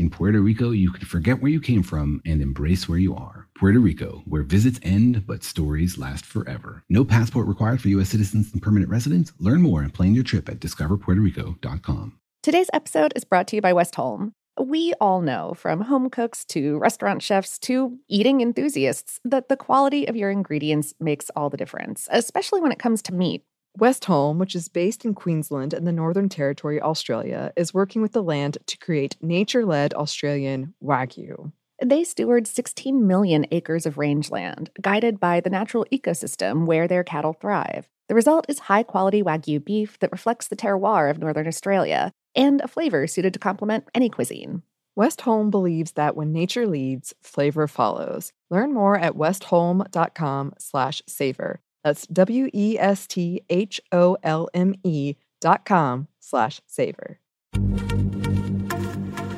In Puerto Rico, you can forget where you came from and embrace where you are. Puerto Rico, where visits end but stories last forever. No passport required for U.S. citizens and permanent residents. Learn more and plan your trip at discoverpuertorico.com. Today's episode is brought to you by Westholme. We all know, from home cooks to restaurant chefs to eating enthusiasts, that the quality of your ingredients makes all the difference, especially when it comes to meat. Westholme, which is based in Queensland and the Northern Territory, Australia, is working with the land to create nature led Australian Wagyu. They steward 16 million acres of rangeland, guided by the natural ecosystem where their cattle thrive. The result is high quality Wagyu beef that reflects the terroir of Northern Australia and a flavor suited to complement any cuisine. Westholme believes that when nature leads, flavor follows. Learn more at westholme.com slash savor. That's W E S T H O L M E dot com slash savor.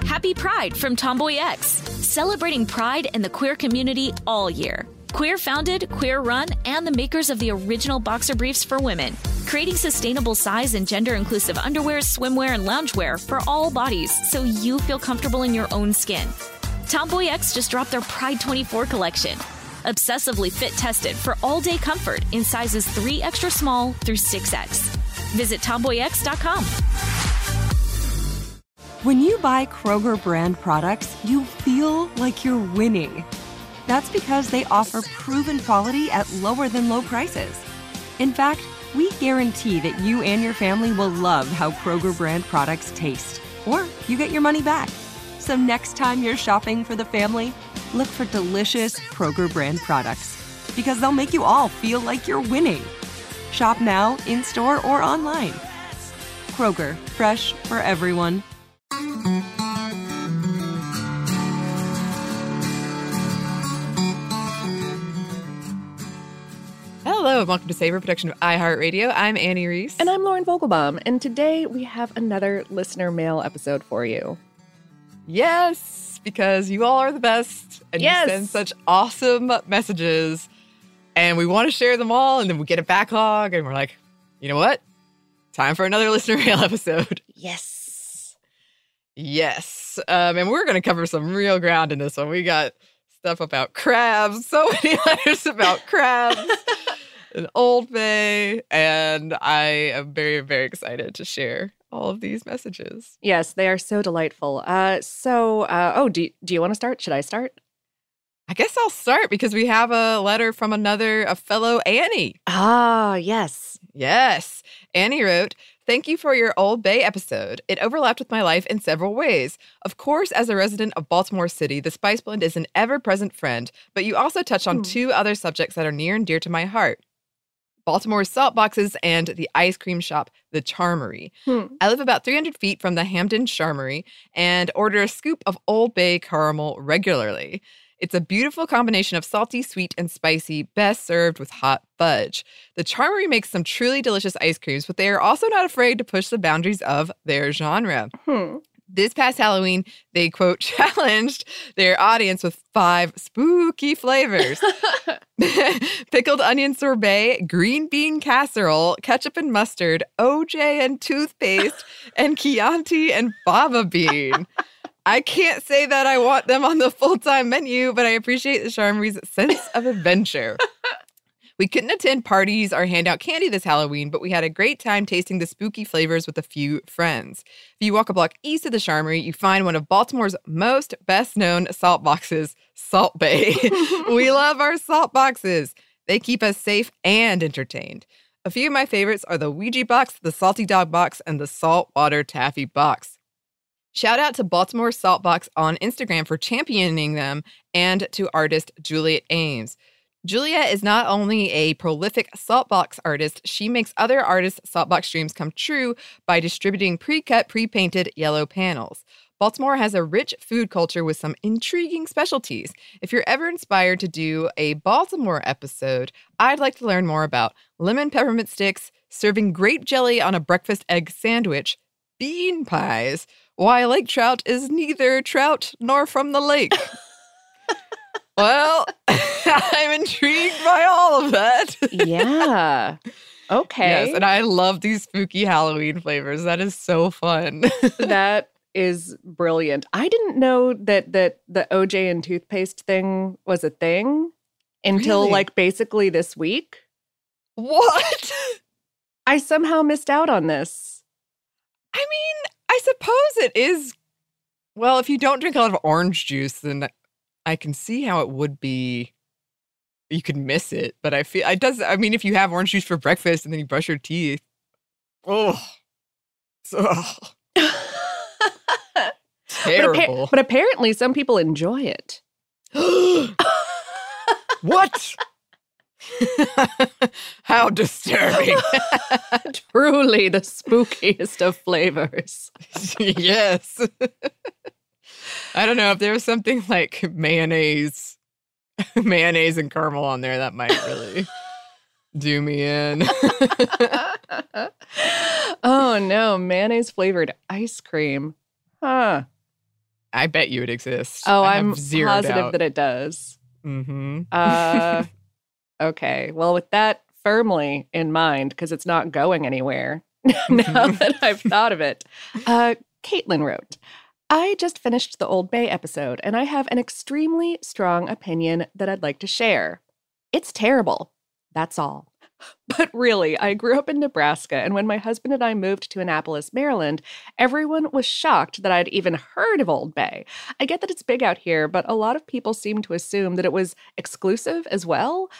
Happy Pride from Tomboy X, celebrating pride and the queer community all year. Queer founded, queer run, and the makers of the original boxer briefs for women, creating sustainable size and gender inclusive underwear, swimwear, and loungewear for all bodies so you feel comfortable in your own skin. Tomboy X just dropped their Pride 24 collection obsessively fit tested for all day comfort in sizes 3 extra small through 6X. Visit tomboyx.com. When you buy Kroger brand products, you feel like you're winning. That's because they offer proven quality at lower than low prices. In fact, we guarantee that you and your family will love how Kroger brand products taste, or you get your money back. So next time you're shopping for the family, look for delicious Kroger brand products because they'll make you all feel like you're winning. Shop now, in store, or online. Kroger, fresh for everyone. Hello, and welcome to Savor Production of iHeartRadio. I'm Annie Reese. And I'm Lauren Vogelbaum. And today we have another listener mail episode for you. Yes, because you all are the best and Yes. you send such awesome messages. And we want to share them all. And then we get a backlog and we're like, you know what? Time for another listener mail episode. Yes. Yes. Um, and we're going to cover some real ground in this one. We got stuff about crabs, so many letters about crabs and Old Bay. And I am very, very excited to share all of these messages. Yes, they are so delightful. Uh, so, uh, oh, do, do you want to start? Should I start? I guess I'll start because we have a letter from another, a fellow Annie. Ah, yes. Yes. Annie wrote, Thank you for your Old Bay episode. It overlapped with my life in several ways. Of course, as a resident of Baltimore City, the Spice Blend is an ever present friend, but you also touch on Hmm. two other subjects that are near and dear to my heart Baltimore's salt boxes and the ice cream shop, the Charmery. Hmm. I live about 300 feet from the Hampden Charmery and order a scoop of Old Bay caramel regularly. It's a beautiful combination of salty, sweet, and spicy, best served with hot fudge. The Charmery makes some truly delicious ice creams, but they are also not afraid to push the boundaries of their genre. Hmm. This past Halloween, they quote challenged their audience with five spooky flavors pickled onion sorbet, green bean casserole, ketchup and mustard, OJ and toothpaste, and Chianti and fava bean. I can't say that I want them on the full time menu, but I appreciate the Charmery's sense of adventure. We couldn't attend parties or hand out candy this Halloween, but we had a great time tasting the spooky flavors with a few friends. If you walk a block east of the Charmery, you find one of Baltimore's most best known salt boxes, Salt Bae. we love our salt boxes. They keep us safe and entertained. A few of my favorites are the Ouija box, the Salty Dog box, and the Saltwater Taffy box. Shout out to Baltimore Salt Box on Instagram for championing them and to artist Juliet Ames. Juliet is not only a prolific saltbox artist, she makes other artists' saltbox dreams come true by distributing pre cut, pre painted yellow panels. Baltimore has a rich food culture with some intriguing specialties. If you're ever inspired to do a Baltimore episode, I'd like to learn more about lemon peppermint sticks, serving grape jelly on a breakfast egg sandwich, bean pies, why lake trout is neither trout nor from the lake. well, I'm intrigued by all of that. yeah. Okay. Yes, and I love these spooky Halloween flavors. That is so fun. that is brilliant. I didn't know that that the OJ and toothpaste thing was a thing until Really? like basically this week. what? I somehow missed out on this. I mean, I suppose it is. Well, if you don't drink a lot of orange juice, then I can see how it would be. You could miss it, but I feel it does. I mean, if you have orange juice for breakfast and then you brush your teeth, oh, so But, appa- terrible. but apparently some people enjoy it. what? how disturbing! Truly the spookiest of flavors. yes. I don't know if there was something like mayonnaise, mayonnaise and caramel on there that might really do me in. oh no, mayonnaise flavored ice cream. Huh. I bet you it exists. Oh, I I'm positive doubt. that it does. Mm-hmm. Uh, okay. Well, with that firmly in mind, because it's not going anywhere now that I've thought of it, uh, Caitlin wrote, I just finished the Old Bay episode, and I have an extremely strong opinion that I'd like to share. It's terrible. That's all. But really, I grew up in Nebraska, and when my husband and I moved to Annapolis, Maryland, everyone was shocked that I'd even heard of Old Bay. I get that it's big out here, but a lot of people seem to assume that it was exclusive as well.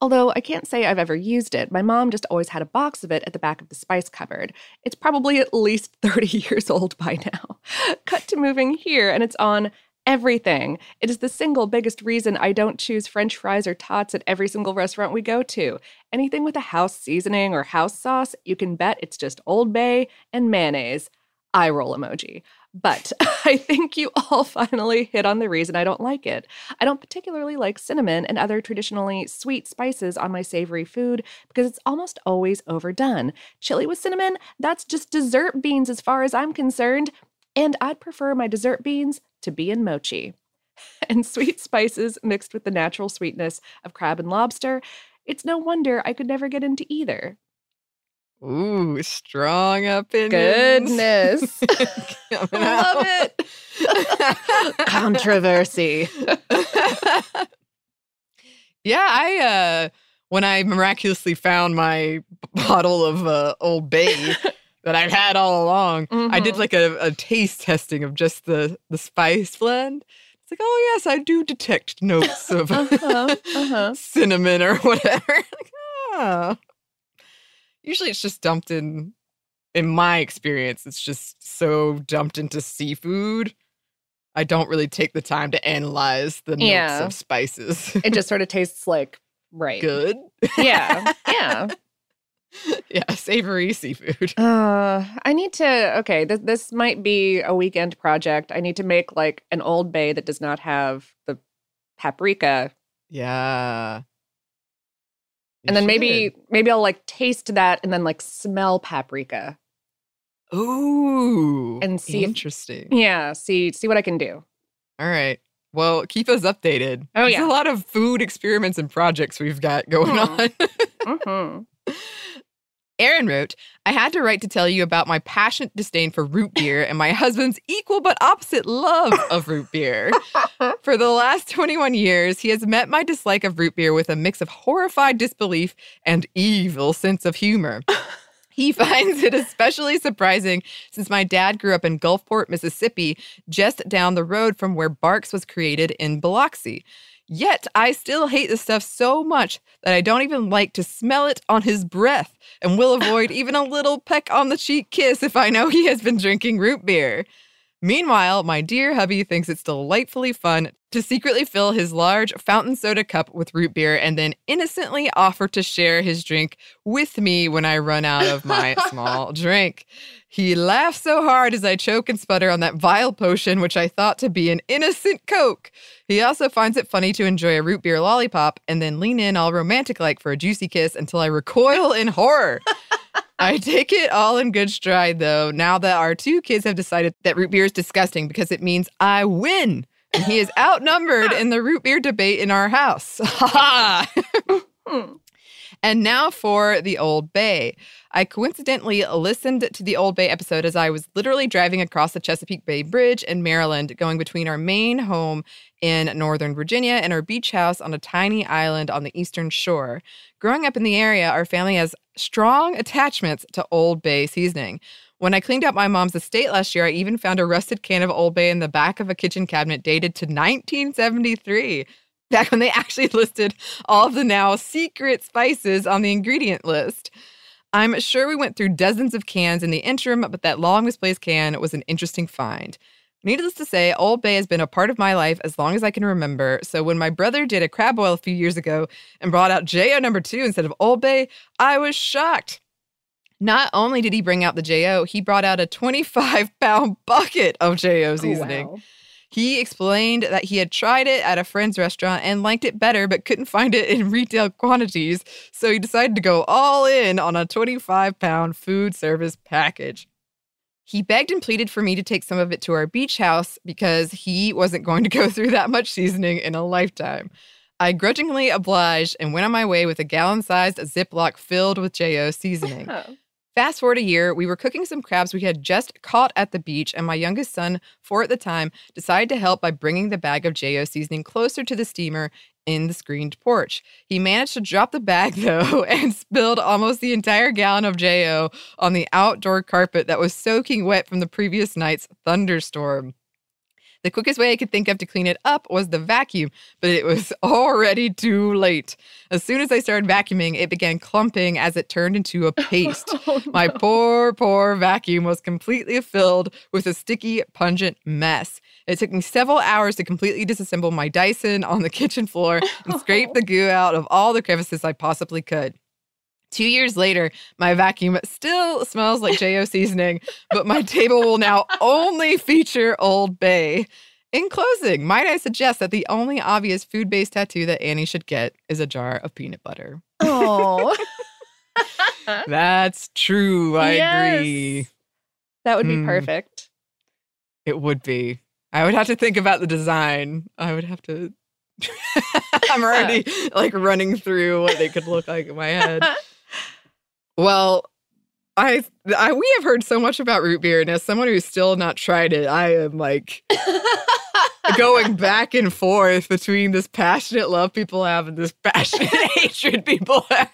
Although I can't say I've ever used it. My mom just always had a box of it at the back of the spice cupboard. It's probably at least 30 years old by now. Cut to moving here, and it's on everything. It is the single biggest reason I don't choose french fries or tots at every single restaurant we go to. Anything with a house seasoning or house sauce, you can bet it's just Old Bay and mayonnaise. Eye roll emoji. But I think you all finally hit on the reason I don't like it. I don't particularly like cinnamon and other traditionally sweet spices on my savory food because it's almost always overdone. Chili with cinnamon, that's just dessert beans as far as I'm concerned. And I'd prefer my dessert beans to be in mochi. And sweet spices mixed with the natural sweetness of crab and lobster, it's no wonder I could never get into either. Ooh, strong opinions. Goodness. Coming Love it. Controversy. yeah, I uh when I miraculously found my bottle of uh, Old Bay that I've had all along, I did Mhm. like a, a taste testing of just the the spice blend. It's like, oh yes, I do detect notes of Uh-huh, uh-huh. cinnamon or whatever. like, oh. Usually it's just dumped in in my experience, it's just so dumped into seafood. I don't really take the time to analyze the notes Yeah. of spices. It just sort of tastes like right. Good. Yeah. Yeah. yeah, savory seafood. Uh, I need to. Okay, th- this might be a weekend project. I need to make like an Old Bay that does not have the paprika, Yeah. And then maybe maybe I'll like taste that and then like smell paprika. Ooh. and see if- interesting. Yeah, see see what I can do. All right. Well, keep us updated. Oh, There's yeah. a lot of food experiments and projects we've got going Hmm. on. hmm Aaron wrote, I had to write to tell you about my passionate disdain for root beer and my husband's equal but opposite love of root beer. For the last 21 years, he has met my dislike of root beer with a mix of horrified disbelief and evil sense of humor. He finds it especially surprising since my dad grew up in Gulfport, Mississippi, just down the road from where Barq's was created in Biloxi. Yet I still hate this stuff so much that I don't even like to smell it on his breath and will avoid even a little peck on the cheek kiss if I know he has been drinking root beer. Meanwhile, my dear hubby thinks it's delightfully fun to secretly fill his large fountain soda cup with root beer and then innocently offer to share his drink with me when I run out of my small drink. He laughs so hard as I choke and sputter on that vile potion, which I thought to be an innocent Coke. He also finds it funny to enjoy a root beer lollipop and then lean in all romantic like for a juicy kiss until I recoil in horror. I take it all in good stride, though, now that our two kids have decided that root beer is disgusting because it means I win. And he is outnumbered in the root beer debate in our house. Ha ha! And now for the Old Bay. I coincidentally listened to the Old Bay episode as I was literally driving across the Chesapeake Bay Bridge in Maryland, going between our main home in Northern Virginia and our beach house on a tiny island on the eastern shore. Growing up in the area, our family has strong attachments to Old Bay seasoning. When I cleaned out my mom's estate last year, I even found a rusted can of Old Bay in the back of a kitchen cabinet dated to 1973 back when they actually listed all the now secret spices on the ingredient list. I'm sure we went through dozens of cans in the interim, but that long misplaced can was an interesting find. Needless to say, Old Bay has been a part of my life as long as I can remember. So when my brother did a crab boil a few years ago and brought out JO number two instead of Old Bay, I was shocked. Not only did he bring out the JO, he brought out a 25 pound bucket of JO oh, seasoning. Oh, wow. He explained that he had tried it at a friend's restaurant and liked it better, but couldn't find it in retail quantities. So he decided to go all in on a 25 pound food service package. He begged and pleaded for me to take some of it to our beach house because he wasn't going to go through that much seasoning in a lifetime. I grudgingly obliged and went on my way with a gallon sized Ziploc filled with JO seasoning. Oh. Fast forward a year, we were cooking some crabs we had just caught at the beach, and my youngest son, four at the time, decided to help by bringing the bag of JO seasoning closer to the steamer in the screened porch. He managed to drop the bag, though, and spilled almost the entire gallon of JO on the outdoor carpet that was soaking wet from the previous night's thunderstorm. The quickest way I could think of to clean it up was the vacuum, but it was already too late. As soon as I started vacuuming, it began clumping as it turned into a paste. Oh, My poor, poor vacuum was completely filled with a sticky, pungent mess. It took me several hours to completely disassemble my Dyson on the kitchen floor and scrape the goo out of all the crevices I possibly could. Two years later, my vacuum still smells like JO seasoning, but my table will now only feature Old Bay. In closing, might I suggest that the only obvious food based tattoo that Annie should get is a jar of peanut butter? Oh, That's true. I Yes. agree. that would be Hmm. perfect. It would be. I would have to think about the design. I would have to. I'm already like running through what they could look like in my head. Well, I, I we have heard so much about root beer, and as someone who's still not tried it, I am like going back and forth between this passionate love people have and this passionate hatred people have.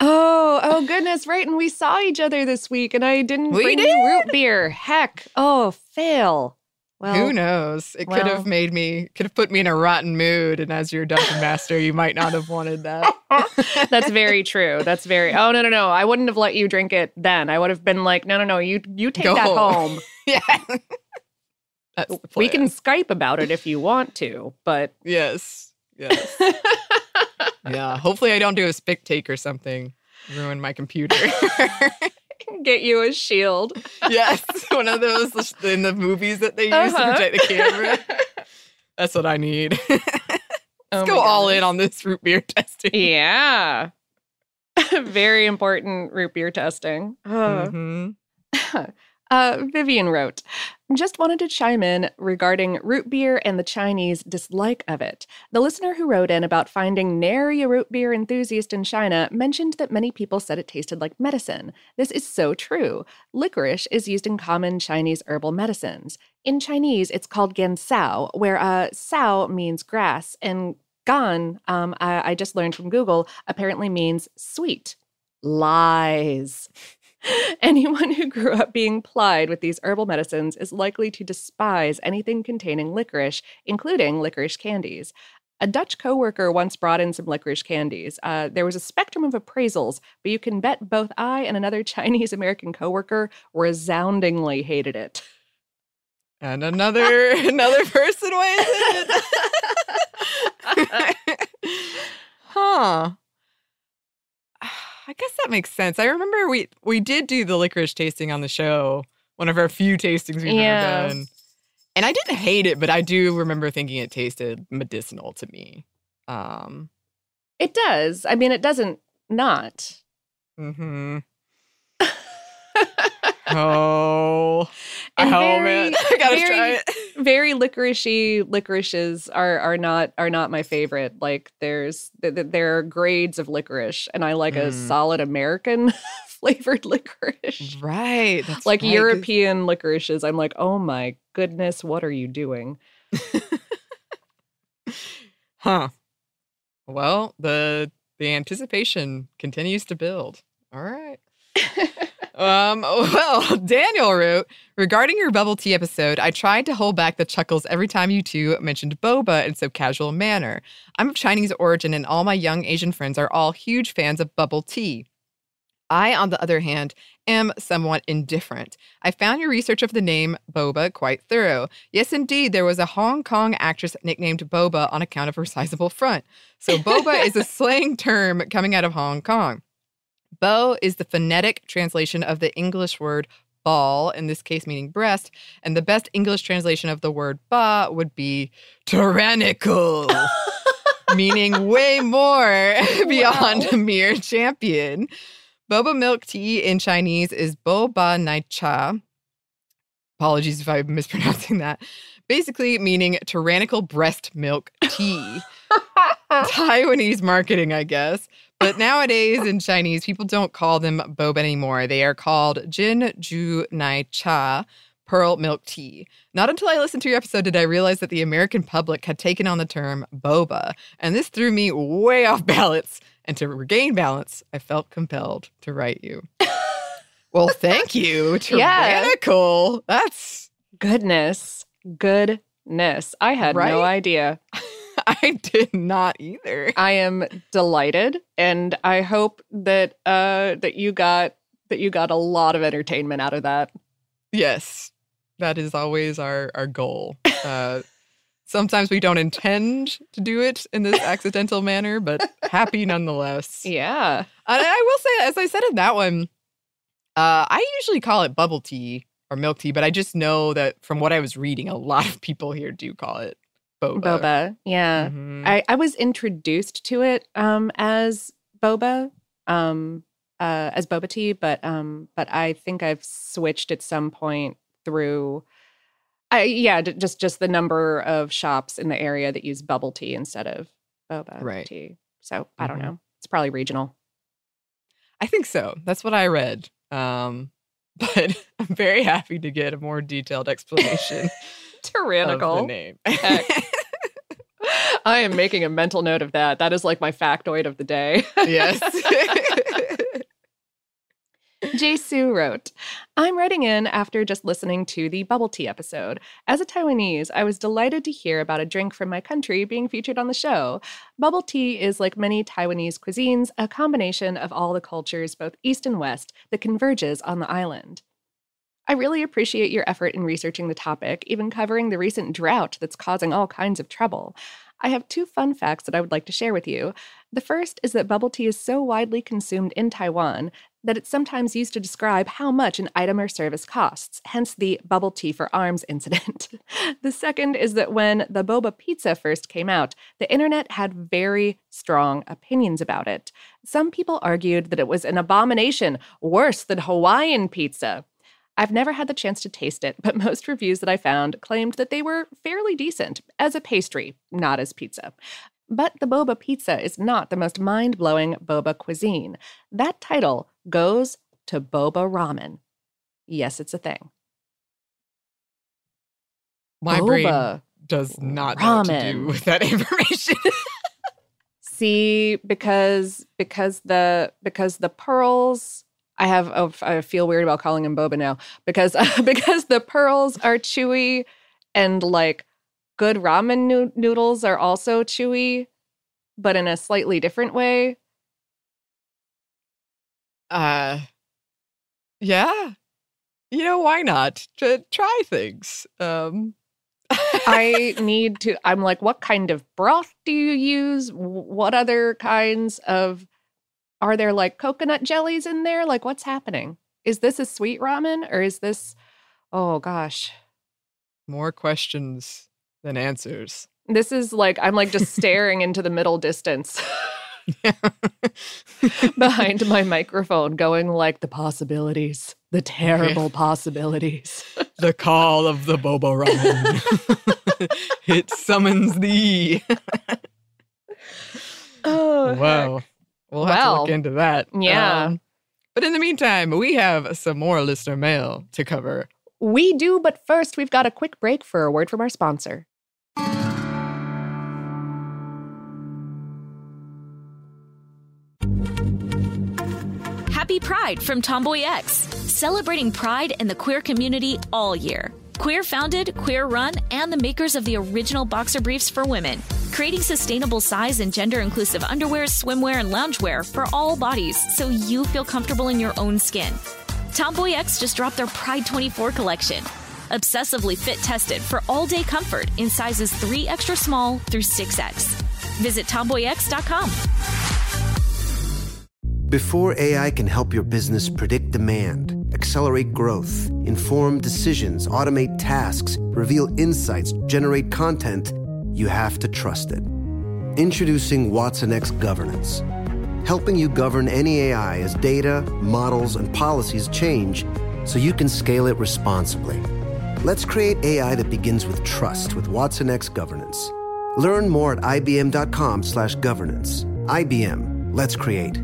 Oh, oh goodness, right. And we saw each other this week and I didn't We bring you root beer. Heck. Oh, fail. Well, Who knows? It could have made me, could have put me in a rotten mood. And as your dungeon master, you might not have wanted that. That's very true. That's very Oh no no no. I wouldn't have let you drink it then. I would have been like, no no no, you you take Go that home. home. yeah. That's the We can. Skype about it if you want to, but Yes. Yes. yeah. Hopefully, I don't do a spick take or something. Ruin my computer. get you a shield. yes. One of those in the movies that they use Uh-huh. to protect the camera. That's what I need. Let's Oh go all in on this root beer testing. Yeah. Very important root beer testing. Mhm. Uh, Vivian wrote, just wanted to chime in regarding root beer and the Chinese dislike of it. The listener who wrote in about finding nary a root beer enthusiast in China mentioned that many people said it tasted like medicine. This is so true. Licorice is used in common Chinese herbal medicines. In Chinese, it's called gansao, where uh, sao means grass, and gan, um, I, I just learned from Google, apparently means sweet. Lies. Anyone who grew up being plied with these herbal medicines is likely to despise anything containing licorice, including licorice candies. A Dutch coworker once brought in some licorice candies. Uh, there was a spectrum of appraisals, but you can bet both I and another Chinese American coworker resoundingly hated it. And another another person weighs in. huh. I guess that makes sense. I remember we we did do the licorice tasting on the show, one of our few tastings we've Yeah. ever done. And I didn't hate it, but I do remember thinking it tasted medicinal to me. Um, It does. I mean, it doesn't not. hmm Oh, And oh very- man, I gotta very- try it. Very licoricey licorices are are not are not my favorite. Like there's th- th- there are grades of licorice, and I like a Mm. solid American flavored licorice. Right, Like right, European licorices, I'm like, oh my goodness, what are you doing? Huh. Well, the the anticipation continues to build. All right. Um, well, Daniel wrote regarding your bubble tea episode, I tried to hold back the chuckles every time you two mentioned boba in so casual a manner. I'm of Chinese origin, and all my young Asian friends are all huge fans of bubble tea. I, on the other hand, am somewhat indifferent. I found your research of the name Boba quite thorough. Yes, indeed, there was a Hong Kong actress nicknamed Boba on account of her sizable front. So, boba is a slang term coming out of Hong Kong. Bo is the phonetic translation of the English word ball, in this case meaning breast, and the best English translation of the word ba would be tyrannical, meaning way more beyond a mere champion. Boba milk tea in Chinese is boba nai cha. Apologies if I'm mispronouncing that. Basically, meaning tyrannical breast milk tea. Taiwanese marketing, I guess. But nowadays in Chinese, people don't call them boba anymore. They are called Jin Ju Nai Cha, pearl milk tea. Not until I listened to your episode did I realize that the American public had taken on the term boba, and this threw me way off balance. And to regain balance, I felt compelled to write you. well, thank you. Yeah. Tyrannical. That's Goodness, goodness. I had Right? no idea. I did not either. I am delighted, and I hope that uh that you got that you got a lot of entertainment out of that. Yes, that is always our our goal. Uh, sometimes we don't intend to do it in this accidental manner, but happy nonetheless. Yeah. And I will say, as I said in that one, uh, I usually call it bubble tea or milk tea, but I just know that from what I was reading, a lot of people here do call it boba. Boba. Yeah. Mhm. I, I was introduced to it um as boba. Um uh as boba tea, but um but I think I've switched at some point through I yeah, d- just just the number of shops in the area that use bubble tea instead of boba Right. tea. So I don't Mhm. know. It's probably regional. I think so. That's what I read. Um, but I'm very happy to get a more detailed explanation Tyrannical. name. Heck. I am making a mental note of that. That is like my factoid of the day. yes. Jay Sue wrote, I'm writing in after just listening to the bubble tea episode. As a Taiwanese, I was delighted to hear about a drink from my country being featured on the show. Bubble tea is, like many Taiwanese cuisines, a combination of all the cultures, both East and West, that converges on the island. I really appreciate your effort in researching the topic, even covering the recent drought that's causing all kinds of trouble. I have two fun facts that I would like to share with you. The first is that bubble tea is so widely consumed in Taiwan that it's sometimes used to describe how much an item or service costs, hence the bubble tea for arms incident. the second is that when the boba pizza first came out, the internet had very strong opinions about it. Some people argued that it was an abomination, worse than Hawaiian pizza. I've never had the chance to taste it, but most reviews that I found claimed that they were fairly decent as a pastry, not as pizza. But the boba pizza is not the most mind blowing boba cuisine. That title goes to boba ramen. Yes, it's a thing. My brain Boba does not know what to do with that information. See, because because the because the pearls I have oh, I feel weird about calling them boba now because because the pearls are chewy and like good ramen noo- noodles are also chewy but in a slightly different way. uh, yeah. you know, why not? To try things. Um, I need to. I'm like, what kind of broth do you use? What other kinds of. Are there like coconut jellies in there? Like, what's happening? Is this a sweet ramen or is this. Oh gosh. More questions than answers. This is like, I'm like just staring into the middle distance. behind my microphone going like the possibilities the terrible okay. possibilities the call of the bobo ramen it summons thee oh wow heck. We'll have well, to look into that. yeah. Um, but in the meantime we have some more listener mail to cover. We do but first we've got a quick break for a word from our sponsor. Happy Pride from Tomboy X, celebrating pride in the queer community all year. Queer founded, queer run, and the makers of the original boxer briefs for women, creating sustainable size and gender inclusive underwear, swimwear, and loungewear for all bodies so you feel comfortable in your own skin. Tomboy X just dropped their Pride 24 collection. Obsessively fit tested for all day comfort in sizes 3 extra small through 6X. Visit tomboyx.com. Before AI can help your business predict demand, accelerate growth, inform decisions, automate tasks, reveal insights, generate content, you have to trust it. Introducing Watson X Governance, helping you govern any AI as data, models, and policies change so you can scale it responsibly. Let's create AI that begins with trust with Watson X Governance. Learn more at ibm.com/governance. IBM. Let's create.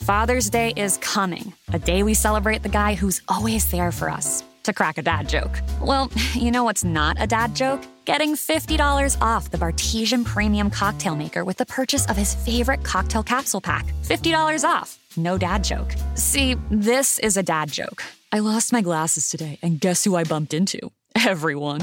Father's Day is coming, a day we celebrate the guy who's always there for us. To crack a dad joke. Well, you know what's not a dad joke? Getting $50 off the Bartesian Premium Cocktail Maker with the purchase of his favorite cocktail capsule pack. $50 off. No dad joke. See, this is a dad joke. I lost my glasses today, and guess who I bumped into? Everyone.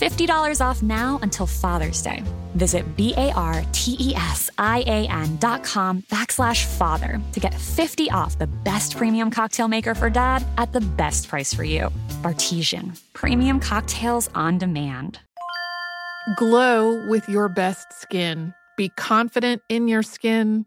$50 off now until Father's Day. Visit B-A-R-T-E-S-I-A-N dot com backslash father to get 50 off the best premium cocktail maker for dad at the best price for you. Bartesian. Premium cocktails on demand. Glow with your best skin. Be confident in your skin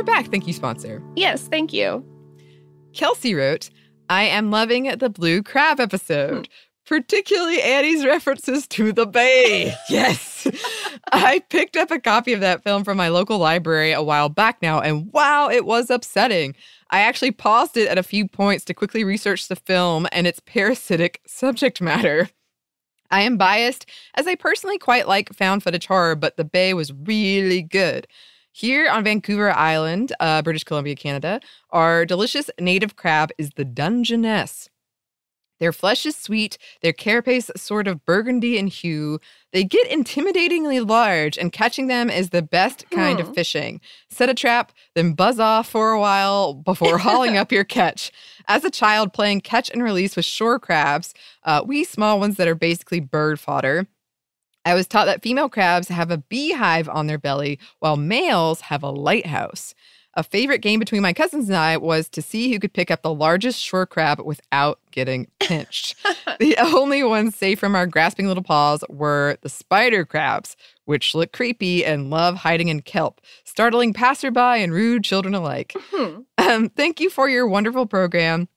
We're back. Thank you, sponsor. Yes, thank you. Kelsey wrote, I am loving the blue crab episode, hmm. particularly Annie's references to the bay. yes. I picked up a copy of that film from my local library a while back now, and wow, it was upsetting. I actually paused it at a few points to quickly research the film and its parasitic subject matter. I am biased, as I personally quite like found footage horror, but The Bay was really good. Here on Vancouver Island, uh, British Columbia, Canada, our delicious native crab is the Dungeness. Their flesh is sweet, their carapace sort of burgundy in hue. They get intimidatingly large, and catching them is the best kind hmm. of fishing. Set a trap, then buzz off for a while before hauling up your catch. As a child playing catch and release with shore crabs, uh, we small ones that are basically bird fodder, I was taught that female crabs have a beehive on their belly while males have a lighthouse. A favorite game between my cousins and I was to see who could pick up the largest shore crab without getting pinched. the only ones safe from our grasping little paws were the spider crabs, which look creepy and love hiding in kelp, startling passerby and rude children alike. Hmm. Um, thank you for your wonderful program.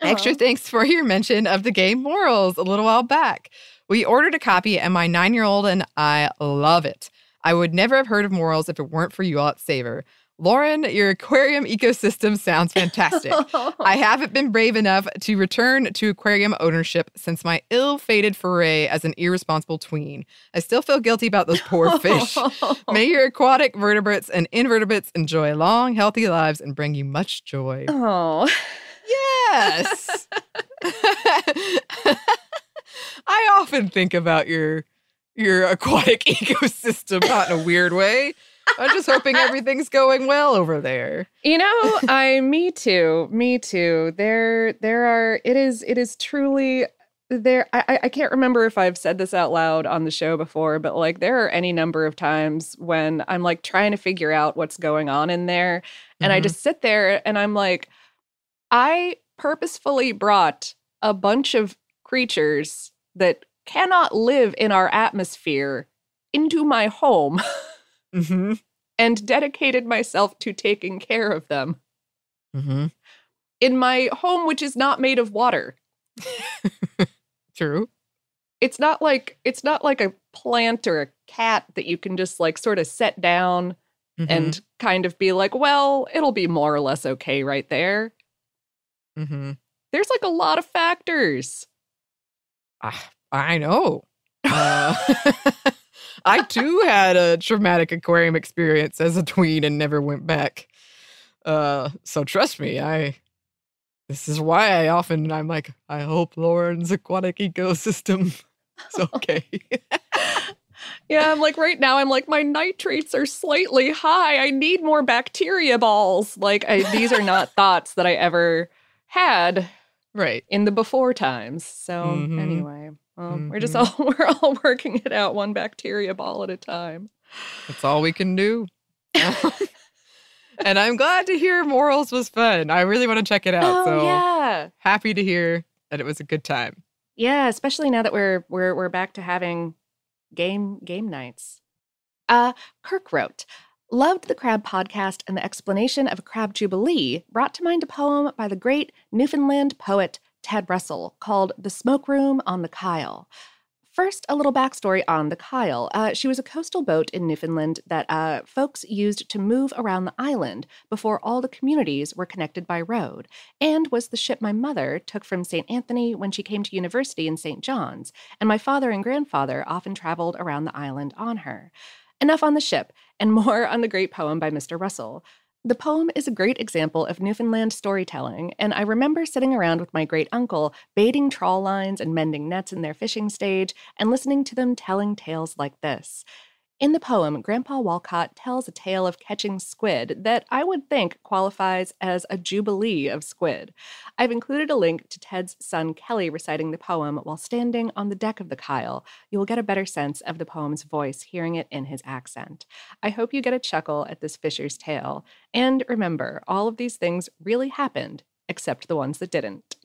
Extra thanks for your mention of the game Morels a little while back. We ordered a copy, and my nine year old and I love it. I would never have heard of Morels if it weren't for you all at Savor. Lauren, your aquarium ecosystem sounds fantastic. I haven't been brave enough to return to aquarium ownership since my ill fated foray as an irresponsible tween. I still feel guilty about those poor fish. May your aquatic vertebrates and invertebrates enjoy long, healthy lives and bring you much joy. Oh. Yes. I often think about your your aquatic ecosystem, not in a weird way. I'm just hoping everything's going well over there. You know, I me too. Me too. There there are it is it is truly there I, I- I can't remember if I've said this out loud on the show before, but like there are any number of times when I'm like trying to figure out what's going on in there. And I Mhm. just sit there and I'm like, I purposefully brought a bunch of creatures that cannot live in our atmosphere into my home Mm-hmm. and dedicated myself to taking care of them Mm-hmm. in my home, which is not made of water. True. It's not like it's not like a plant or a cat that you can just like sort of set down Mhm. and kind of be like, well, it'll be more or less okay right there. Mhm. There's like a lot of factors. Ah, I know. Uh, I too had a traumatic aquarium experience as a tween and never went back. Uh, so trust me, I. This is why I often I'm like, I hope Lauren's aquatic ecosystem is okay. Yeah, I'm like right now I'm like my nitrates are slightly high. I need more bacteria balls. Like I, these are not thoughts that I ever had right. in the before times. So Mhm. anyway, well, we're just Mhm. all we're all working it out one bacteria ball at a time. That's all we can do. and I'm glad to hear Morels was fun. I really want to check it out. so Oh, yeah, happy to hear that it was a good time. yeah. Especially now that we're we're we're back to having game game nights. Uh, Kirk wrote. Loved the Crab podcast and the explanation of a crab jubilee brought to mind a poem by the great Newfoundland poet Ted Russell called The Smoke Room on the Kyle. First, a little backstory on the Kyle. Uh, she was a coastal boat in Newfoundland that uh, folks used to move around the island before all the communities were connected by road, and was the ship my mother took from St. Anthony when she came to university in St. John's, and my father and grandfather often traveled around the island on her. Enough on the ship, and more on the great poem by Mr. Russell. The poem is a great example of Newfoundland storytelling, and I remember sitting around with my great uncle, baiting trawl lines and mending nets in their fishing stage, and listening to them telling tales like this. In the poem, Grandpa Walcott tells a tale of catching squid that I would think qualifies as a jubilee of squid. I've included a link to Ted's son Kelly reciting the poem while standing on the deck of the Kyle. You will get a better sense of the poem's voice hearing it in his accent. I hope you get a chuckle at this fisher's tale. And remember, all of these things really happened, except the ones that didn't.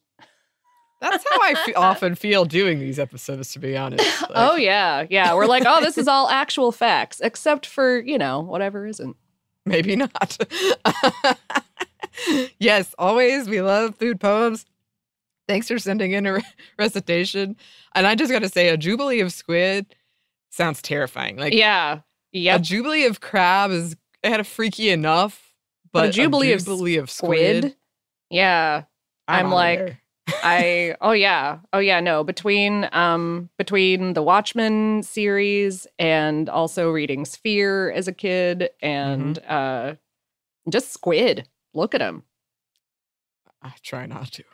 That's how I often feel doing these episodes, to be honest. oh, yeah. Yeah. We're like, oh, this is all actual facts, except for, you know, whatever isn't. Maybe not. yes, always. We love food poems. Thanks for sending in a re- recitation. And I just got to say, a jubilee of squid sounds terrifying. Like, yeah. Yeah. A jubilee of crab is kind of freaky enough, But but a jubilee of jubilee of squid. Squid. Yeah. I'm outta like, there. I oh yeah. Oh yeah, no. Between um between the Watchmen series and also reading Sphere as a kid and uh just Squid. Look at him. I try not to.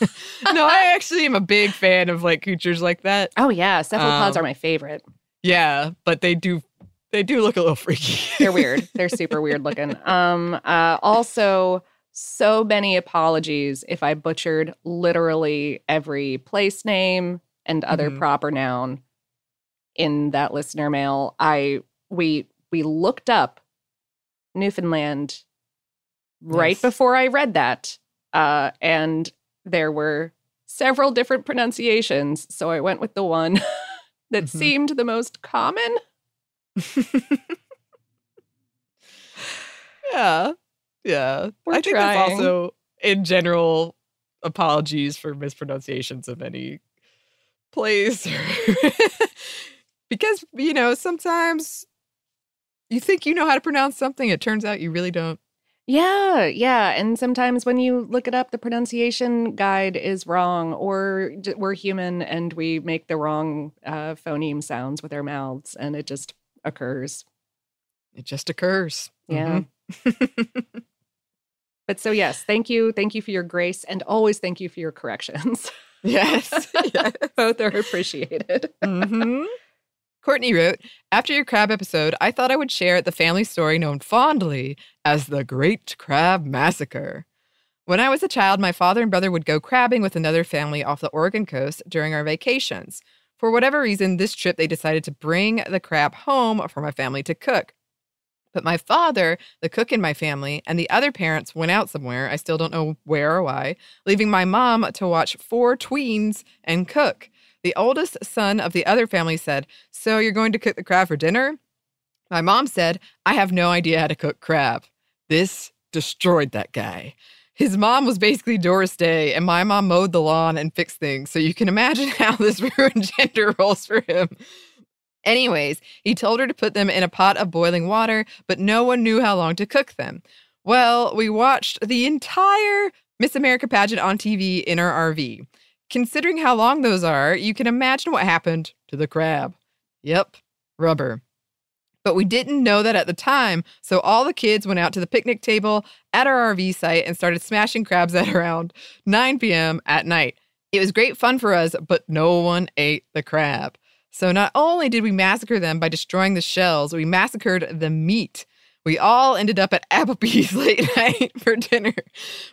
no, I actually am a big fan of like creatures like that. Oh yeah, cephalopods Um, are my favorite. Yeah, but they do they do look a little freaky. They're weird. They're super weird looking. Um uh also so many apologies if I butchered literally every place name and other Mhm. proper noun in that listener mail. I we we looked up Newfoundland right Yes. before I read that. Uh, and there were several different pronunciations. So I went with the one that Mhm. seemed the most common. yeah. Yeah. We're I think trying. that's also, in general, apologies for mispronunciations of any place. because, you know, sometimes you think you know how to pronounce something, it turns out you really don't. Yeah, yeah. And sometimes when you look it up, the pronunciation guide is wrong, or we're human and we make the wrong uh, phoneme sounds with our mouths, and it just occurs. It just occurs. Yeah. Mhm. But so, yes, thank you. Thank you for your grace, and always thank you for your corrections. yes. yes. Both are appreciated. hmm Courtney wrote, After your crab episode, I thought I would share the family story known fondly as the Great Crab Massacre. When I was a child, my father and brother would go crabbing with another family off the Oregon coast during our vacations. For whatever reason, this trip they decided to bring the crab home for my family to cook. But my father, the cook in my family, and the other parents went out somewhere, I still don't know where or why, leaving my mom to watch four tweens and cook. The oldest son of the other family said, So you're going to cook the crab for dinner? My mom said, I have no idea how to cook crab. This destroyed that guy. His mom was basically Doris Day, and my mom mowed the lawn and fixed things. So you can imagine how this ruined gender roles for him. Anyways, he told her to put them in a pot of boiling water, but no one knew how long to cook them. Well, we watched the entire Miss America pageant on TV in our RV. Considering how long those are, you can imagine what happened to the crab. Yep, rubber. But we didn't know that at the time, so all the kids went out to the picnic table at our RV site and started smashing crabs at around 9 p.m. at night. It was great fun for us, but no one ate the crab. So not only did we massacre them by destroying the shells, we massacred the meat. We all ended up at Applebee's late night for dinner,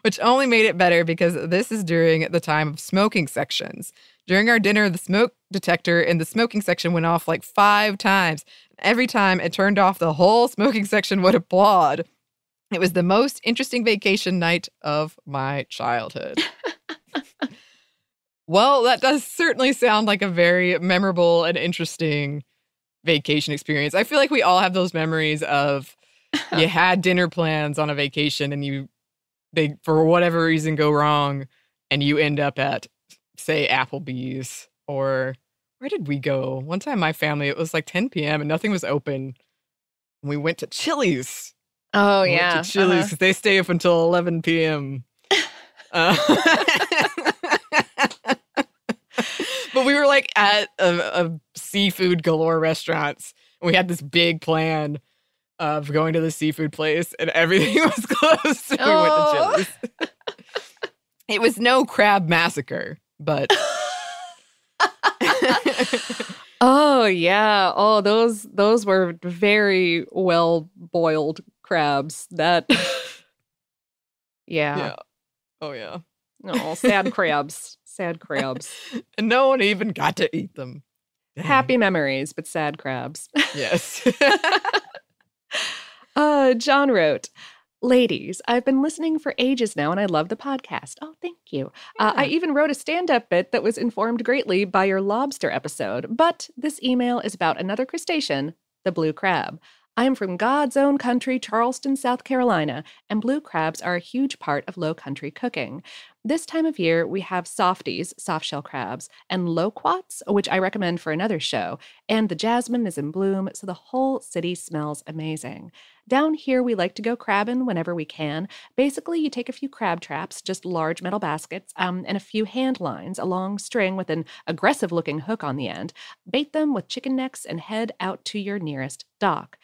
which only made it better because this is during the time of smoking sections. During our dinner, the smoke detector in the smoking section went off like five times. Every time it turned off, the whole smoking section would applaud. It was the most interesting vacation night of my childhood. well, that does certainly sound like a very memorable and interesting vacation experience. I feel like we all have those memories of you had dinner plans on a vacation and you they for whatever reason go wrong and you end up at say Applebee's or where did we go? One time my family it was like 10 p.m. and nothing was open. And we went to Chili's. Oh, We went yeah. to Chili's uh-huh. because they stay up until 11 p.m. Uh, but we were like at a, a seafood galore restaurants. And we had this big plan of going to the seafood place, and everything was closed. So we Oh. went to Chili's. it was no crab massacre, but Oh yeah. Oh, those those were very well boiled crabs. That yeah. yeah. Oh yeah. Oh, sad crabs. Sad crabs. And no one even got to eat them. Dang. Happy memories, but sad crabs. Yes. Uh, John wrote, Ladies, I've been listening for ages now and I love the podcast. Oh, thank you. Uh, I even wrote a stand up bit that was informed greatly by your lobster episode, but this email is about another crustacean, the blue crab. I am from God's own country, Charleston, South Carolina, and blue crabs are a huge part of low country cooking. This time of year, we have softies, soft shell crabs, and loquats, which I recommend for another show, and the jasmine is in bloom, so the whole city smells amazing. Down here, we like to go crabbing whenever we can. Basically, you take a few crab traps, just large metal baskets, um, and a few hand lines, a long string with an aggressive looking hook on the end. Bait them with chicken necks and head out to your nearest dock.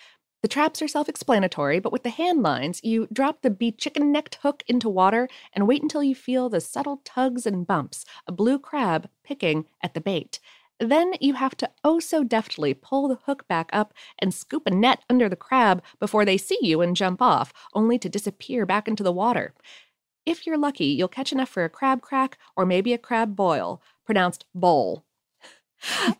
The traps are self explanatory, but with the hand lines, you drop the be chicken necked hook into water and wait until you feel the subtle tugs and bumps, a blue crab picking at the bait. Then you have to oh so deftly pull the hook back up and scoop a net under the crab before they see you and jump off, only to disappear back into the water. If you're lucky, you'll catch enough for a crab crack or maybe a crab boil, pronounced bowl.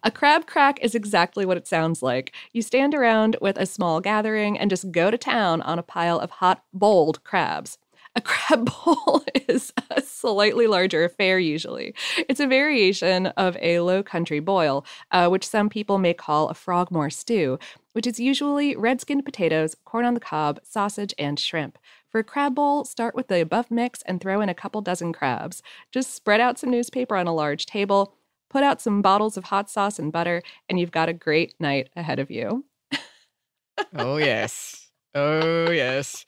A crab crack is exactly what it sounds like. You stand around with a small gathering and just go to town on a pile of hot, boiled crabs. A crab bowl is a slightly larger affair, usually. It's a variation of a low country boil, uh, which some people may call a frogmore stew, which is usually red skinned potatoes, corn on the cob, sausage, and shrimp. For a crab bowl, start with the above mix and throw in a couple dozen crabs. Just spread out some newspaper on a large table, put out some bottles of hot sauce and butter, and you've got a great night ahead of you. oh, yes. Oh, yes.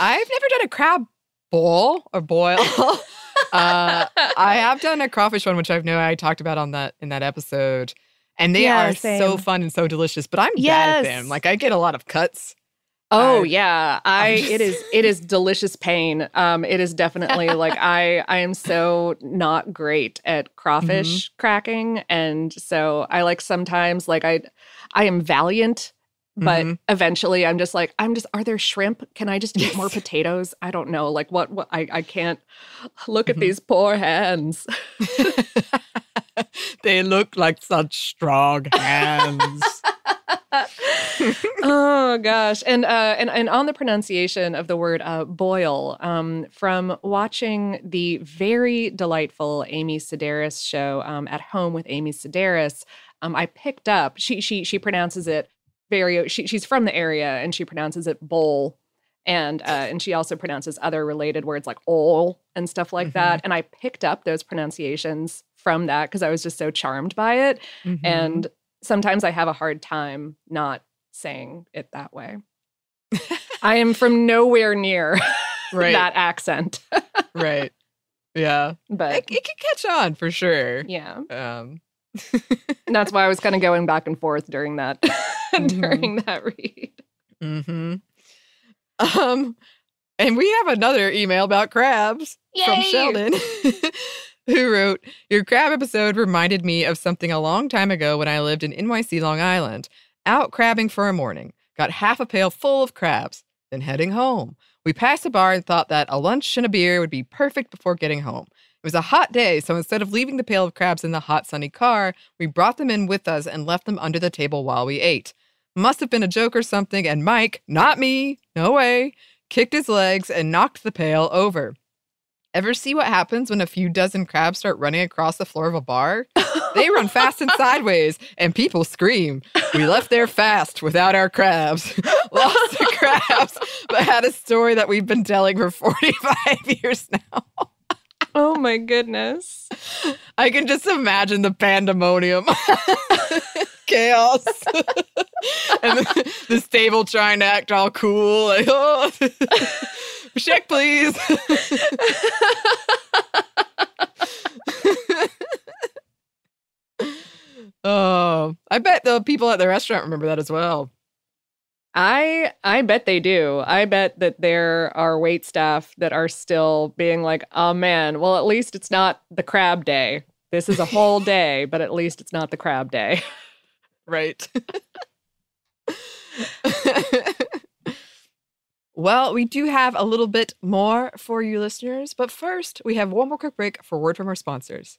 I've never done a crab boil or boil. uh, I have done a crawfish one, which I know I talked about on that in that episode, and they Yeah, are same. so fun and so delicious. But I'm bad at them. Like I get a lot of cuts. Oh I- yeah, I it is it is delicious pain. Um, it is definitely like I I am so not great at crawfish cracking, and so I like sometimes like I I am valiant, but Mhm. eventually I'm just like I'm just are there shrimp? Can I just eat more potatoes? I don't know. Like what what I I can't look at Mhm. these poor hands. they look like such strong hands. oh gosh. And uh and, and on the pronunciation of the word uh boil um from watching the very delightful amy sedaris show um at home with amy sedaris um i picked up she she she pronounces it very she, she's from the area and she pronounces it bowl. And uh and she also pronounces other related words like ol and stuff like that. And i picked up those pronunciations from that because i was just so charmed by it. Mhm. and sometimes I have a hard time not saying it that way. I am from nowhere near right, that accent, right, yeah, but it, it can catch on for sure. yeah, Um, and that's why I was kind of going back and forth during that Mm-hmm. during that read. hmm Um, and we have another email about crabs from Sheldon, who wrote, Your crab episode reminded me of something a long time ago when I lived in NYC, Long Island. Out crabbing for a morning, got half a pail full of crabs, then heading home. We passed a bar and thought that a lunch and a beer would be perfect before getting home. It was a hot day, so instead of leaving the pail of crabs in the hot, sunny car, we brought them in with us and left them under the table while we ate. Must have been a joke or something, and Mike, not me, no way, kicked his legs and knocked the pail over. Ever see what happens when a few dozen crabs start running across the floor of a bar? They run fast and sideways, and people scream. We left there fast without our crabs. Lost the crabs, but had a story that we've been telling for 45 years now. Oh my goodness! I can just imagine the pandemonium, chaos, and the, the stable trying to act all cool. Like, oh, check, please. oh, I bet the people at the restaurant remember that as well. I I bet they do. I bet that there are wait staff that are still being like, "Oh man, well at least it's not the crab day. This is a whole day, but at least it's not the crab day." Right. well, we do have a little bit more for you listeners, but first, we have one more quick break for word from our sponsors.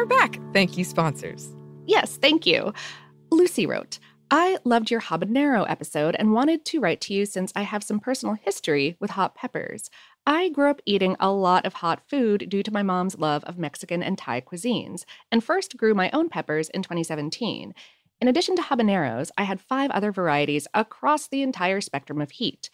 We're back. Thank you, sponsors. Yes, thank you. Lucy wrote, I loved your habanero episode and wanted to write to you since I have some personal history with hot peppers. I grew up eating a lot of hot food due to my mom's love of Mexican and Thai cuisines, and first grew my own peppers in 2017. In addition to habaneros, I had five other varieties across the entire spectrum of heat.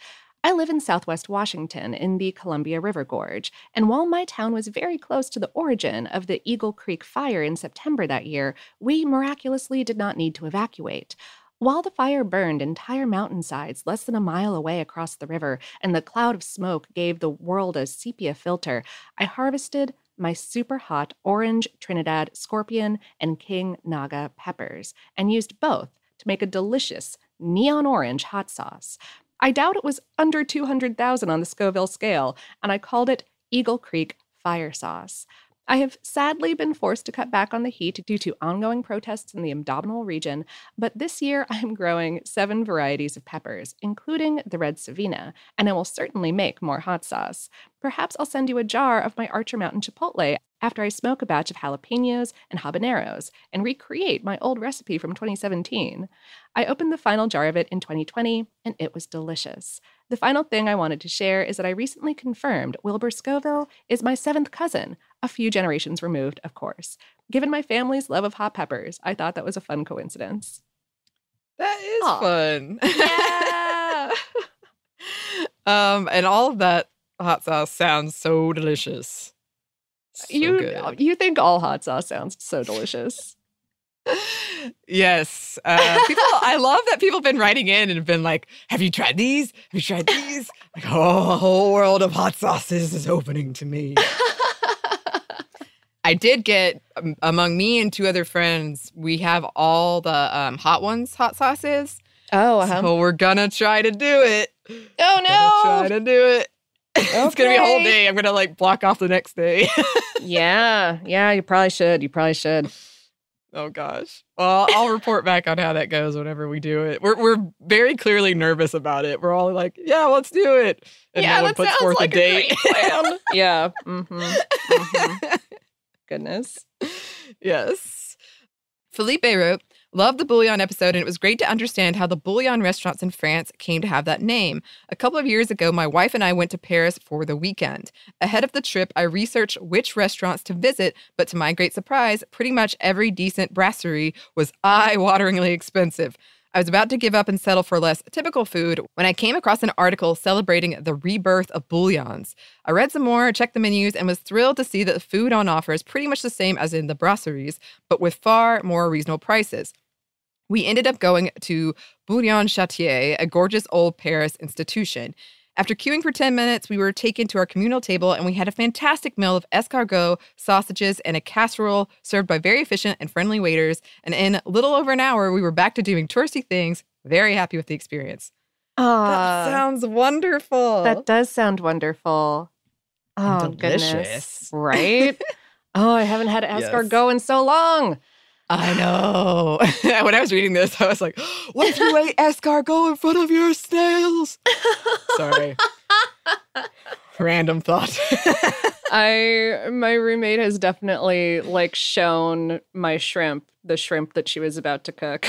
I live in southwest Washington in the Columbia River Gorge, and while my town was very close to the origin of the Eagle Creek fire in September that year, we miraculously did not need to evacuate. While the fire burned entire mountainsides less than a mile away across the river, and the cloud of smoke gave the world a sepia filter, I harvested my super hot orange Trinidad scorpion and king naga peppers and used both to make a delicious neon orange hot sauce. I doubt it was under 200,000 on the Scoville scale, and I called it Eagle Creek Fire Sauce. I have sadly been forced to cut back on the heat due to ongoing protests in the abdominal region, but this year I am growing seven varieties of peppers, including the red Savina, and I will certainly make more hot sauce. Perhaps I'll send you a jar of my Archer Mountain Chipotle after I smoke a batch of jalapenos and habaneros and recreate my old recipe from 2017. I opened the final jar of it in 2020, and it was delicious. The final thing I wanted to share is that I recently confirmed Wilbur Scoville is my seventh cousin, a few generations removed, of course. Given my family's love of hot peppers, I thought that was a fun coincidence. That is Aw. fun. Yeah. um, and all of that hot sauce sounds so delicious. So you good. you think all hot sauce sounds so delicious. yes. Uh, people, I love that people have been writing in and have been like, "Have you tried these? Have you tried these?" Like, oh, a whole world of hot sauces is opening to me. I did get um, among me and two other friends. We have all the um, hot ones, hot sauces. Oh, So we're gonna try to do it. oh no! Gonna try to do it. it's gonna be a whole day. I'm gonna like block off the next day. yeah, yeah, you probably should. You probably should. oh gosh. Well, I'll report back on how that goes whenever we do it. We're we're very clearly nervous about it. We're all like, yeah, let's do it. And yeah, no one that puts sounds forth like a date. yeah. Mm-hmm. Goodness. yes. Felipe wrote, Loved the Bouillon episode, and it was great to understand how the Bouillon restaurants in France came to have that name. A couple of years ago, my wife and I went to Paris for the weekend. Ahead of the trip, I researched which restaurants to visit, but to my great surprise, pretty much every decent brasserie was eye wateringly expensive. I was about to give up and settle for less typical food when I came across an article celebrating the rebirth of bouillons. I read some more, checked the menus, and was thrilled to see that the food on offer is pretty much the same as in the brasseries, but with far more reasonable prices. We ended up going to Bouillon Chartier, a gorgeous old Paris institution. After queuing for 10 minutes, we were taken to our communal table and we had a fantastic meal of escargot, sausages, and a casserole served by very efficient and friendly waiters. And in a little over an hour, we were back to doing touristy things. Very happy with the experience. Oh, that sounds wonderful. That does sound wonderful. Oh, delicious. goodness. Right? oh, I haven't had escargot Yes. in so long. I know. when I was reading this, I was like, what if you ate escargot in front of your snails? Sorry. Random thought. I my roommate has definitely like shown my shrimp the shrimp that she was about to cook.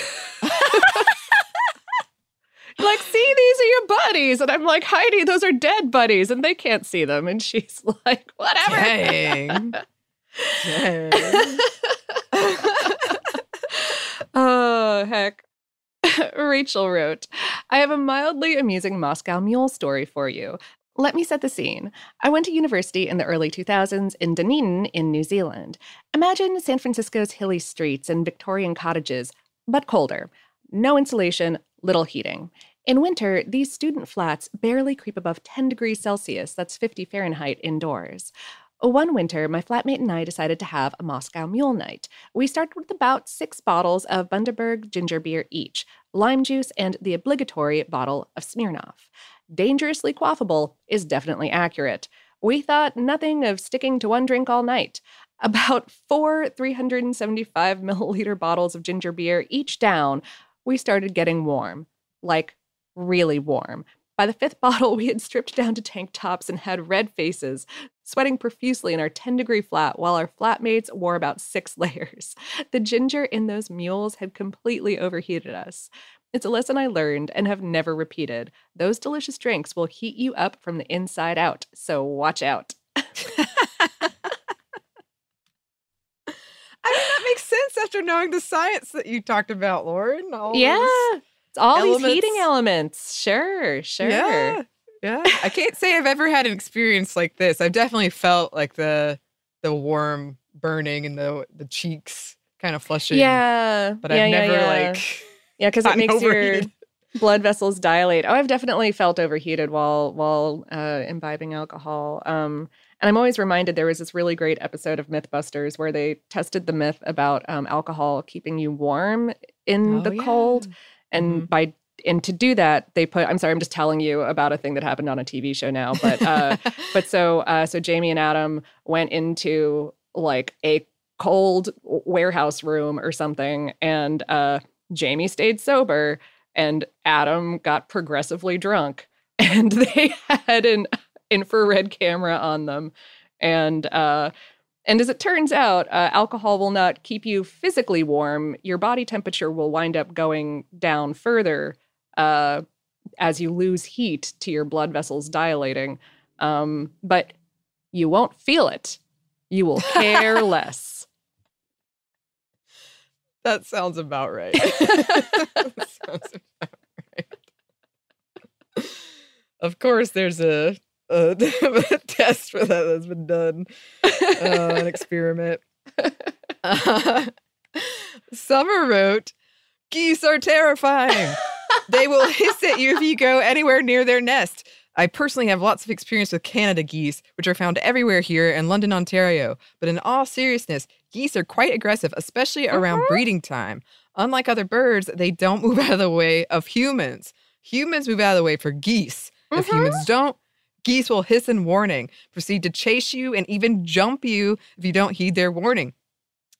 like, see, these are your buddies, and I'm like, Heidi, those are dead buddies, and they can't see them, and she's like, whatever. Dang. Dang. Oh heck. Rachel wrote, I have a mildly amusing Moscow mule story for you. Let me set the scene. I went to university in the early 2000s in Dunedin in New Zealand. Imagine San Francisco's hilly streets and Victorian cottages, but colder. No insulation, little heating. In winter, these student flats barely creep above 10 degrees Celsius, that's 50 Fahrenheit, indoors. One winter, my flatmate and I decided to have a Moscow Mule night. We started with about six bottles of Bundaberg ginger beer each, lime juice, and the obligatory bottle of Smirnoff. Dangerously quaffable is definitely accurate. We thought nothing of sticking to one drink all night. About four 375 milliliter bottles of ginger beer each down, we started getting warm. Like, really warm. By the fifth bottle, we had stripped down to tank tops and had red faces, sweating profusely in our 10 degree flat while our flatmates wore about six layers. The ginger in those mules had completely overheated us. It's a lesson I learned and have never repeated. Those delicious drinks will heat you up from the inside out, so watch out. I mean, that makes sense after knowing the science that you talked about, Lauren. All Yeah. It's all these heating elements. Sure, sure. Yeah. Yeah. I can't say I've ever had an experience like this. I've definitely felt like the the warm burning and the the cheeks kind of flushing. Yeah. But I've yeah, never yeah. like Yeah, because it makes your blood vessels dilate. Oh, I've definitely felt overheated while while uh, imbibing alcohol. Um, and I'm always reminded there was this really great episode of MythBusters where they tested the myth about um, alcohol keeping you warm in Oh, the yeah. cold, and Mhm. by and to do that they put. I'm sorry, I'm just telling you about a thing that happened on a TV show now, but uh, but so uh, so Jamie and Adam went into like a cold warehouse room or something, and uh, Jamie stayed sober, and Adam got progressively drunk, and they had an infrared camera on them, and uh, and as it turns out, uh, alcohol will not keep you physically warm. Your body temperature will wind up going down further uh, as you lose heat to your blood vessels dilating. Um, but you won't feel it. You will care less. that sounds about right. That sounds about right. Of course, there's a, a, test for that that's been done, uh, an experiment. Uh, Summer wrote, "Geese are terrifying. they will hiss at you if you go anywhere near their nest." I personally have lots of experience with Canada geese, which are found everywhere here in London, Ontario. But in all seriousness, geese are quite aggressive, especially around breeding time. Unlike other birds, they don't move out of the way of humans. Humans move out of the way for geese. If humans don't, geese will hiss in warning, proceed to chase you, and even jump you if you don't heed their warning.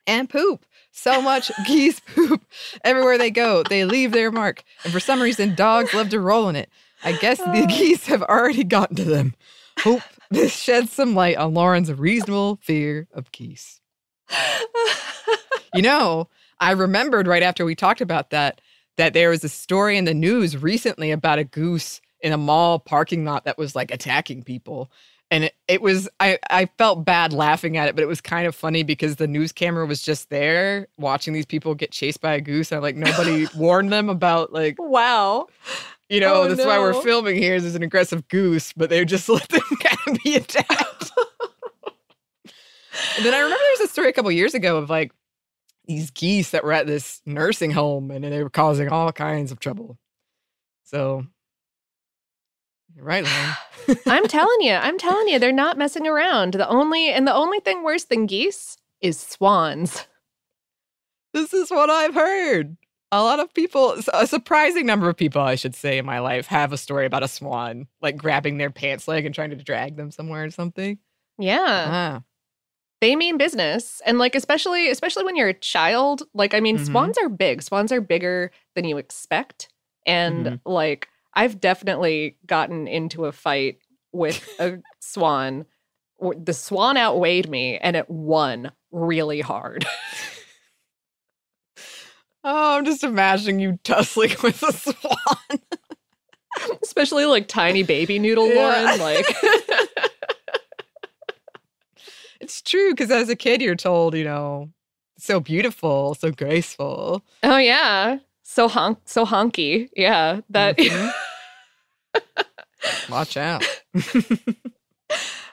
And poop. So much geese poop. Everywhere they go, they leave their mark. And for some reason, dogs love to roll in it. I guess the oh. geese have already gotten to them. Hope this sheds some light on Lauren's reasonable fear of geese. You know, I remembered right after we talked about that that there was a story in the news recently about a goose in a mall parking lot that was like attacking people. And it, it was I, I felt bad laughing at it, but it was kind of funny because the news camera was just there watching these people get chased by a goose. And like nobody warned them about like, wow. you know, Oh, that's why we're no. filming here. is There's an aggressive goose, but they just let them kind of be attacked. and then I remember there was a story a couple years ago of like these geese that were at this nursing home and they were causing all kinds of trouble. So, you're right, Lauren. I'm telling you, I'm telling you, they're not messing around. The only and the only thing worse than geese is swans. this is what I've heard. A lot of people, a surprising number of people, I should say, in my life have a story about a swan, like grabbing their pants leg and trying to drag them somewhere or something. Yeah. Ah. They mean business. And like especially especially when you're a child, like I mean Mhm. swans are big. Swans are bigger than you expect. And Mhm. like I've definitely gotten into a fight with a swan. The swan outweighed me and it won really hard. Oh, I'm just imagining you tussling with a swan. especially like tiny baby noodle Yeah. Lauren like It's true because as a kid, you're told, you know, so beautiful, so graceful. Oh yeah. So honk so honky. Yeah. That Mhm. Watch out.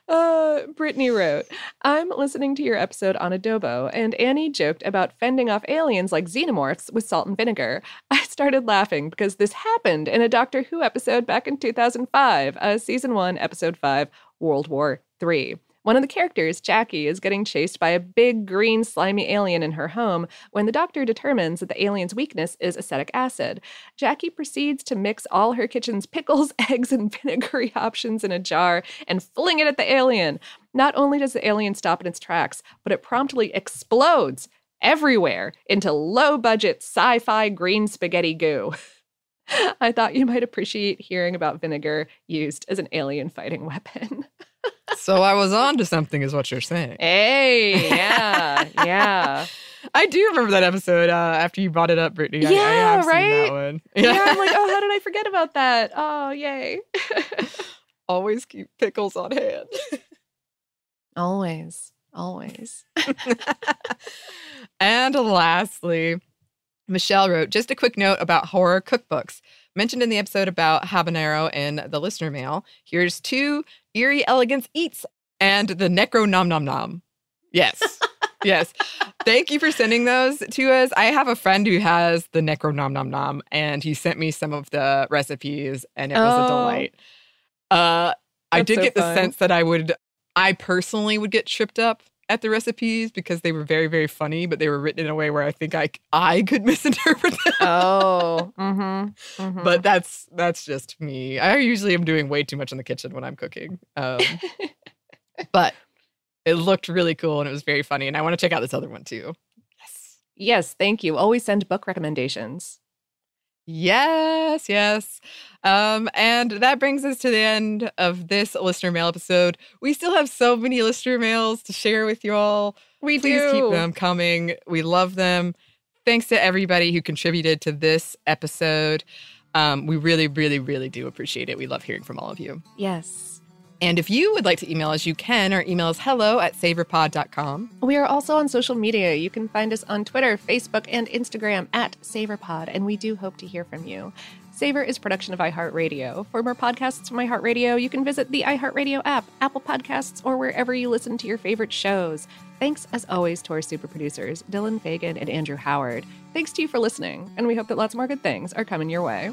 Uh, Brittany wrote, I'm listening to your episode on adobo, and Annie joked about fending off aliens like xenomorphs with salt and vinegar. I started laughing because this happened in a Doctor Who episode back in 2005, uh, season one, episode five, World War III. One of the characters, Jackie, is getting chased by a big green slimy alien in her home when the doctor determines that the alien's weakness is acetic acid. Jackie proceeds to mix all her kitchen's pickles, eggs, and vinegary options in a jar and fling it at the alien. Not only does the alien stop in its tracks, but it promptly explodes everywhere into low budget sci fi green spaghetti goo. I thought you might appreciate hearing about vinegar used as an alien fighting weapon. so I was on to something, is what you're saying. Hey, yeah, yeah. I do remember that episode uh, after you brought it up, Brittany. I- I, Yeah, have seen right? that one. Yeah, I'm like, oh, how did I forget about that? Oh, yay. Always keep pickles on hand. always, always. and lastly, Michelle wrote just a quick note about horror cookbooks. Mentioned in the episode about habanero in the listener mail. Here's two Eerie Elegance Eats and the Necro Nom Nom Nom. Yes. yes. Thank you for sending those to us. I have a friend who has the Necro Nom Nom Nom, and he sent me some of the recipes, and it was a Oh. delight. Uh, I did so get the sense that I would, I personally would get tripped up at the recipes because they were very, very funny, but they were written in a way where I think I, I could misinterpret them. Oh, mm-hmm, mm-hmm. But that's that's just me. I usually am doing way too much in the kitchen when I'm cooking. Um, but it looked really cool and it was very funny, and I want to check out this other one too. Yes, yes, thank you. Always send book recommendations. Yes, yes. Um, and that brings us to the end of this listener mail episode. We still have so many listener mails to share with you all. We Please do. keep them coming. We love them. Thanks to everybody who contributed to this episode. Um, we really, really, really do appreciate it. We love hearing from all of you. Yes. And if you would like to email us, you can. Our email is hello at savorpod.com. We are also on social media. You can find us on Twitter, Facebook, and Instagram at SavorPod, and we do hope to hear from you. Savor is production of iHeartRadio. For more podcasts from iHeartRadio, you can visit the iHeartRadio app, Apple Podcasts, or wherever you listen to your favorite shows. Thanks, as always, to our super producers, Dylan Fagan and Andrew Howard. Thanks to you for listening, and we hope that lots more good things are coming your way.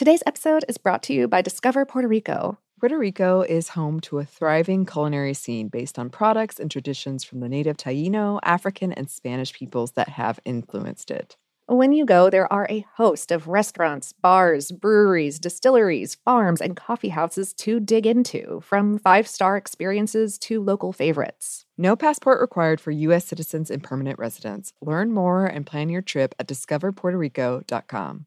Today's episode is brought to you by Discover Puerto Rico. Puerto Rico is home to a thriving culinary scene based on products and traditions from the native Taino, African, and Spanish peoples that have influenced it. When you go, there are a host of restaurants, bars, breweries, distilleries, farms, and coffee houses to dig into, from five star experiences to local favorites. No passport required for U.S. citizens and permanent residents. Learn more and plan your trip at discoverpuertorico.com.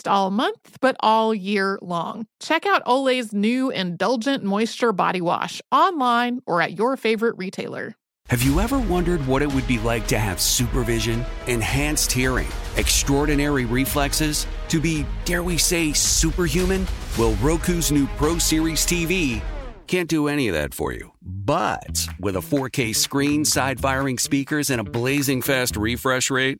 all month, but all year long. Check out Olay's new Indulgent Moisture Body Wash online or at your favorite retailer. Have you ever wondered what it would be like to have supervision, enhanced hearing, extraordinary reflexes, to be, dare we say, superhuman? Well, Roku's new Pro Series TV can't do any of that for you. But with a 4K screen, side firing speakers, and a blazing fast refresh rate,